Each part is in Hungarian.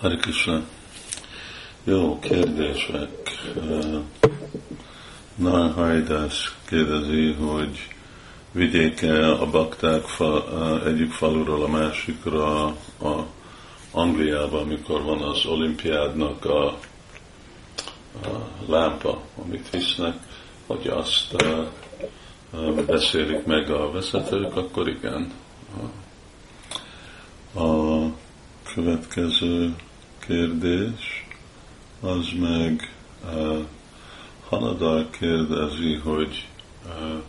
Hari Krishna. Jó kérdések. Nagy Hajdás kérdezi, hogy vigyék-e a bakták fa, egyik faluról a másikra a Angliában, amikor van az olimpiádnak a, a lámpa, amit visznek, hogy azt a, beszélik meg a vezetők, akkor igen. A, a következő kérdés az meg uh, Hanadal kérdezi, hogy uh,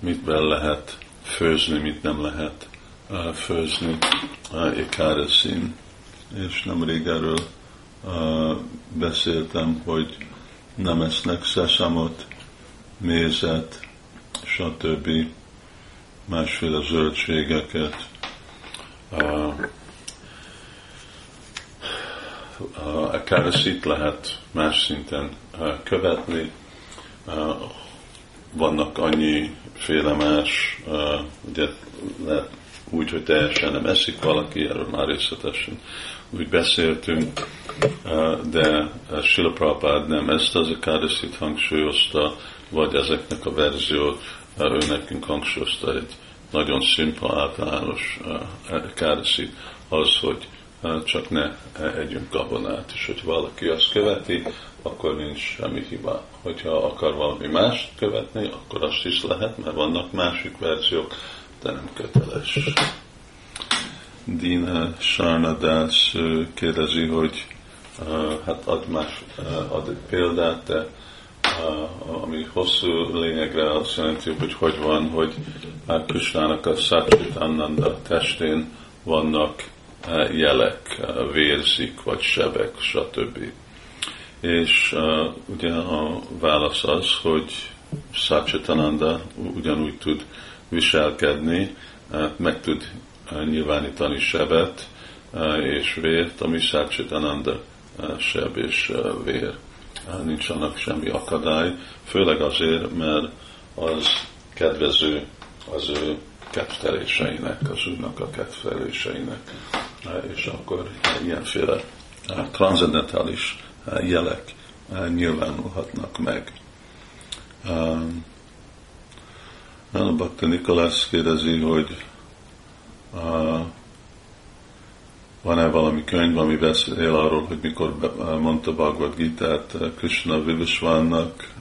mit be lehet főzni, mit nem lehet uh, főzni uh, Ikáreszin. És nemrég erről uh, beszéltem, hogy nem esznek szesamot, mézet, stb. másféle zöldségeket. Uh, a káreszit lehet más szinten követni. Vannak annyi féle más, ugye lehet úgy, hogy teljesen nem eszik valaki, erről már részletesen úgy beszéltünk, de Sila Prabhupád nem ezt az a káreszit hangsúlyozta, vagy ezeknek a verziót ő nekünk hangsúlyozta egy nagyon szimpa általános káreszit, az, hogy csak ne együnk gabonát, és hogy valaki azt követi, akkor nincs semmi hiba. Hogyha akar valami mást követni, akkor azt is lehet, mert vannak másik verziók, de nem köteles. Dina Sarnadász kérdezi, hogy hát ad más, ad egy példát, de ami hosszú lényegre azt jelenti, hogy hogy van, hogy Krisnának a Satchit Ananda testén vannak jelek, vérzik, vagy sebek, stb. És uh, ugye a válasz az, hogy Satchitananda ugyanúgy tud viselkedni, meg tud nyilvánítani sebet és vért, ami Satchitananda uh, seb és vér. Nincs annak semmi akadály, főleg azért, mert az kedvező az ő kedveléseinek, az Úrnak a kedveléseinek és akkor ilyenféle eh, transzendentális eh, jelek eh, nyilvánulhatnak meg. A Bakta Nikolász kérdezi, hogy van-e valami könyv, ami beszél arról, hogy mikor mondta Bhagavad Gita-t Krishna Vivishvannak,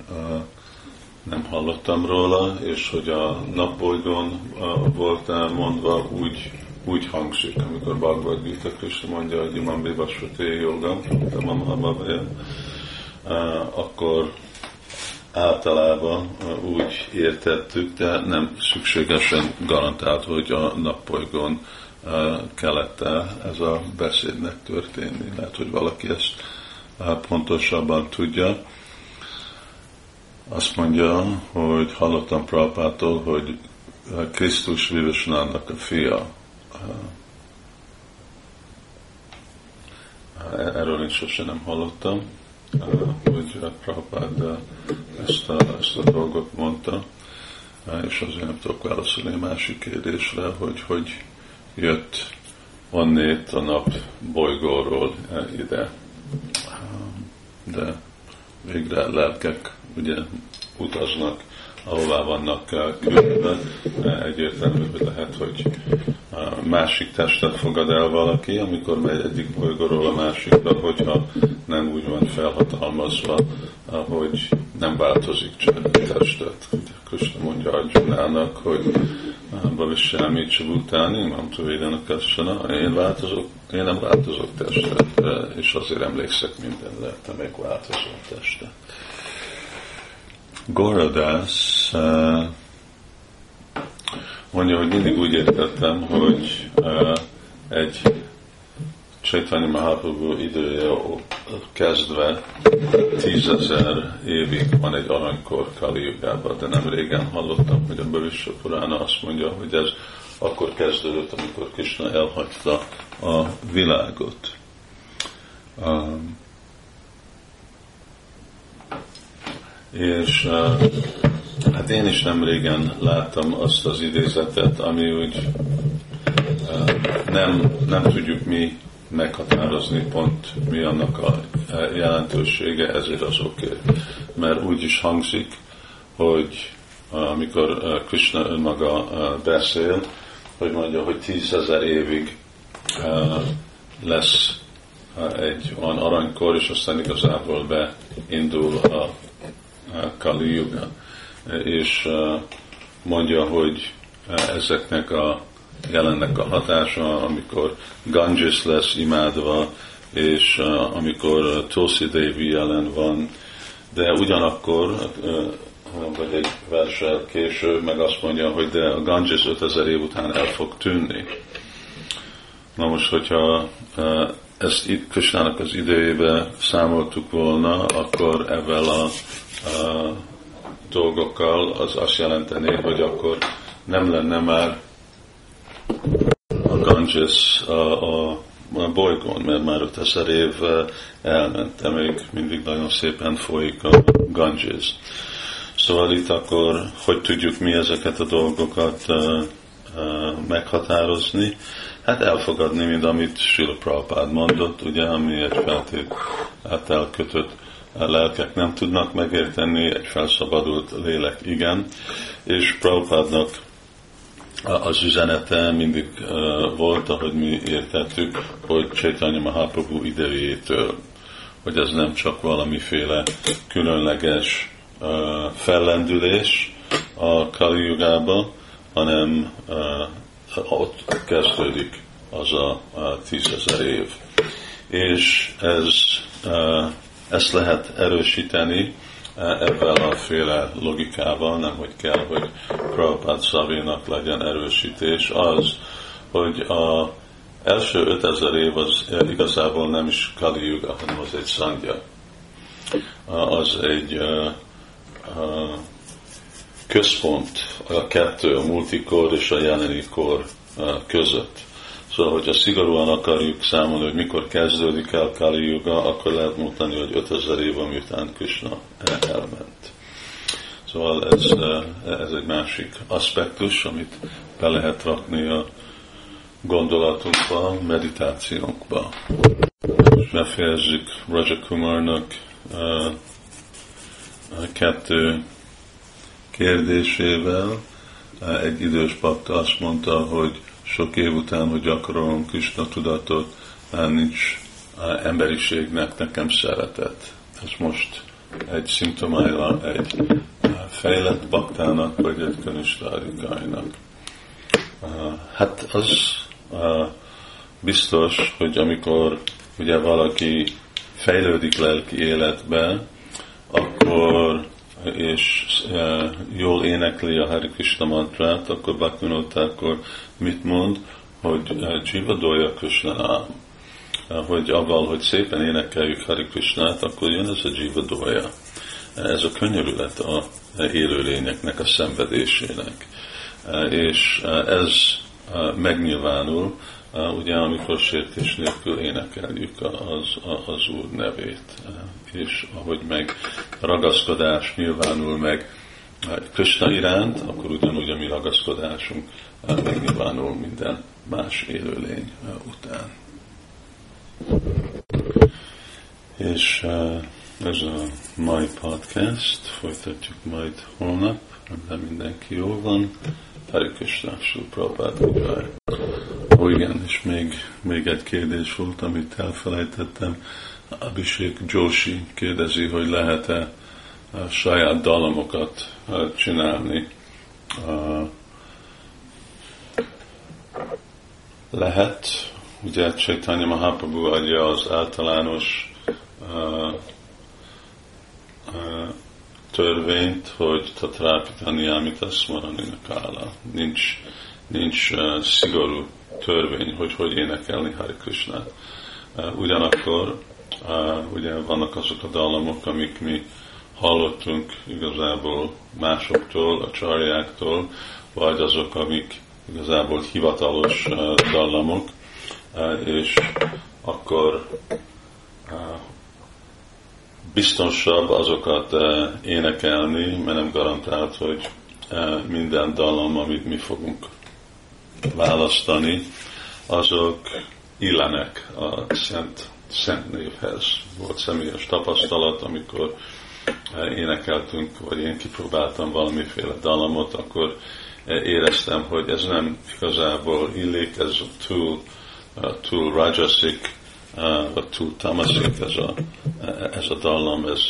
nem hallottam róla, és hogy a napbolygón volt elmondva úgy úgy hangzik, amikor Bhagavad Gita Krishna mondja, hogy Imam Vivasvati Yoga, akkor általában úgy értettük, de nem szükségesen garantált, hogy a nappolygón kellett ez a beszédnek történni. Lehet, hogy valaki ezt pontosabban tudja. Azt mondja, hogy hallottam Prabhupától, hogy Krisztus Vivasnának a fia, Erről én sose nem hallottam, hogy Prabhupád ezt a, ezt a dolgot mondta, és azért nem tudok válaszolni a másik kérdésre, hogy hogy jött onnét a nap bolygóról ide. De végre lelkek ugye utaznak ahová vannak küldve, egyértelmű lehet, hogy másik testet fogad el valaki, amikor megy egyik bolygóról a másikra, hogyha nem úgy van felhatalmazva, hogy nem változik csak a testet. Krishna mondja Arjunának, hogy Bavissámi Csabutáni, nem Tuvédenek Kassana, én változok, én nem változok testet, és azért emlékszek mindenre, te megváltozol testet. Goradász mondja, hogy mindig úgy értettem, hogy uh, egy Csaitanya Mahaprabhu idője kezdve tízezer évig van egy aranykor Kali de nem régen hallottam, hogy a Bövisha Purána azt mondja, hogy ez akkor kezdődött, amikor Krishna elhagyta a világot. Um, és hát én is nem régen láttam azt az idézetet, ami úgy nem, nem tudjuk mi meghatározni pont mi annak a jelentősége, ezért az oké. Okay. Mert úgy is hangzik, hogy amikor Krishna önmaga beszél, hogy mondja, hogy tízezer évig lesz egy olyan aranykor, és aztán igazából beindul a Kali Yuga. És mondja, hogy ezeknek a jelennek a hatása, amikor Ganges lesz imádva, és amikor Tulsi Devi jelen van, de ugyanakkor, vagy egy versel később meg azt mondja, hogy de a Ganges 5000 év után el fog tűnni. Na most, hogyha ezt itt Kösnának az idejébe számoltuk volna, akkor ezzel a, a dolgokkal az azt jelenteni, hogy akkor nem lenne már a Ganges a, a, a bolygón, mert már 5000 év elment, de még mindig nagyon szépen folyik a Ganges. Szóval itt akkor, hogy tudjuk mi ezeket a dolgokat uh, uh, meghatározni? Hát elfogadni, mint amit Sila Prabhupád mondott, ugye, ami egy feltétlenül kötött lelkek nem tudnak megérteni, egy felszabadult lélek igen, és Prabhupádnak az üzenete mindig volt, ahogy mi értettük, hogy Chaitanya Mahaprabhu idejétől, hogy ez nem csak valamiféle különleges fellendülés a Kali Yugába, hanem ott kezdődik az a, a tízezer év. És ez, ezt lehet erősíteni ebben a féle logikával, nem hogy kell, hogy Prabhupád szavénak legyen erősítés, az, hogy a első 5000 év az igazából nem is Kali Yuga, hanem az egy szangya. Az egy központ a kettő, a multikor és a jeleni kor között. Szóval, hogyha szigorúan akarjuk számolni, hogy mikor kezdődik el Kali Yuga, akkor lehet mondani, hogy 5000 év, miután Krishna elment. Szóval ez, ez egy másik aspektus, amit be lehet rakni a gondolatunkba, meditációnkba. Befejezzük Raja Kumarnak kettő kérdésével. Egy idős pakta azt mondta, hogy sok év után, hogy gyakorolom Krishna tudatot, már nincs emberiségnek nekem szeretet. Ez most egy szimptomája egy fejlett baktának, vagy egy könyvstárikainak. Hát az biztos, hogy amikor ugye valaki fejlődik lelki életbe, akkor és e, jól énekli a Hari Krishna mantrát, akkor Bhaktivinoda akkor mit mond, hogy e, Jiva Doya Krishna hogy avval, hogy szépen énekeljük Hari Krishnát, akkor jön ez a Jiva Doya. Ez a könyörület a élőlényeknek a szenvedésének. És ez megnyilvánul, ugye amikor sértés nélkül énekeljük az, az Úr nevét, és ahogy meg ragaszkodás nyilvánul meg Krishna iránt, akkor ugyanúgy a mi ragaszkodásunk megnyilvánul minden más élőlény után. És ez a mai podcast, folytatjuk majd holnap, de mindenki jól van. Hare Krishna, Prabhupada még, egy kérdés volt, amit elfelejtettem. Abhishek Joshi kérdezi, hogy lehet-e saját dalamokat csinálni. Lehet, ugye Chaitanya Mahaprabhu adja az általános törvényt, hogy tatrápitani amit azt marani kála. Nincs, nincs uh, szigorú törvény, hogy hogy énekelni Hari Krishna. Uh, ugyanakkor uh, ugye vannak azok a dallamok, amik mi hallottunk igazából másoktól, a csarjáktól, vagy azok, amik igazából hivatalos dallamok, és akkor biztosabb azokat énekelni, mert nem garantált, hogy minden dallam, amit mi fogunk választani, azok illenek a szent, szent névhez. Volt személyes tapasztalat, amikor énekeltünk, vagy én kipróbáltam valamiféle dalamot, akkor éreztem, hogy ez nem igazából illik, ez túl, túl rajasik, vagy túl tamaszik ez a, ez a dallam, ez,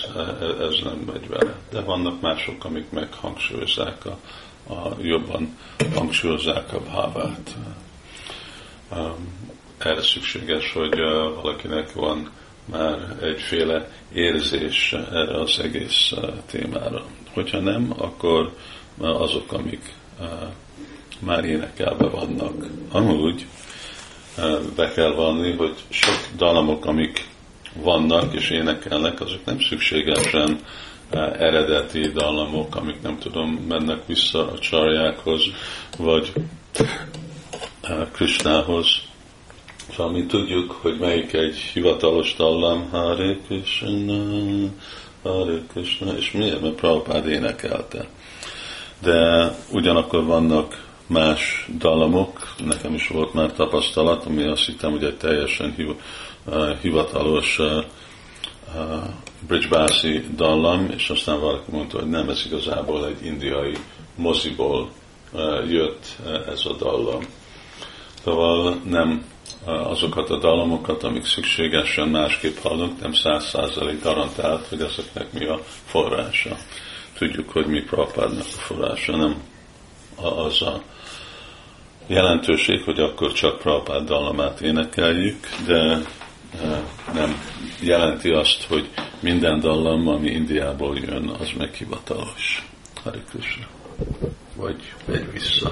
ez nem megy vele. De vannak mások, amik meg hangsúlyozzák a, a jobban hangsúlyozzák a bhávát. Erre szükséges, hogy valakinek van már egyféle érzés erre az egész témára. Hogyha nem, akkor azok, amik már énekelve vannak. Amúgy be kell vanni, hogy sok dalamok, amik vannak és énekelnek, azok nem szükségesen eredeti dallamok, amik nem tudom, mennek vissza a csarjákhoz, vagy Krisnához. Szóval mi tudjuk, hogy melyik egy hivatalos dallam, Hare Krishna, Hare Krishna, és miért? Mert Prabhupád énekelte. De ugyanakkor vannak más dallamok, nekem is volt már tapasztalat, ami azt hittem, hogy egy teljesen hivatalos Bridgebászi dallam, és aztán valaki mondta, hogy nem, ez igazából egy indiai moziból jött ez a dallam. Szóval nem azokat a dallamokat, amik szükségesen másképp hallunk, nem száz százalék garantált, hogy ezeknek mi a forrása. Tudjuk, hogy mi Prabhupádnak a forrása, nem az a jelentőség, hogy akkor csak Prabhupád dallamát énekeljük, de nem jelenti azt, hogy minden dallam, ami Indiából jön, az meghivatalos. Hari Krishna. Vagy egy vissza.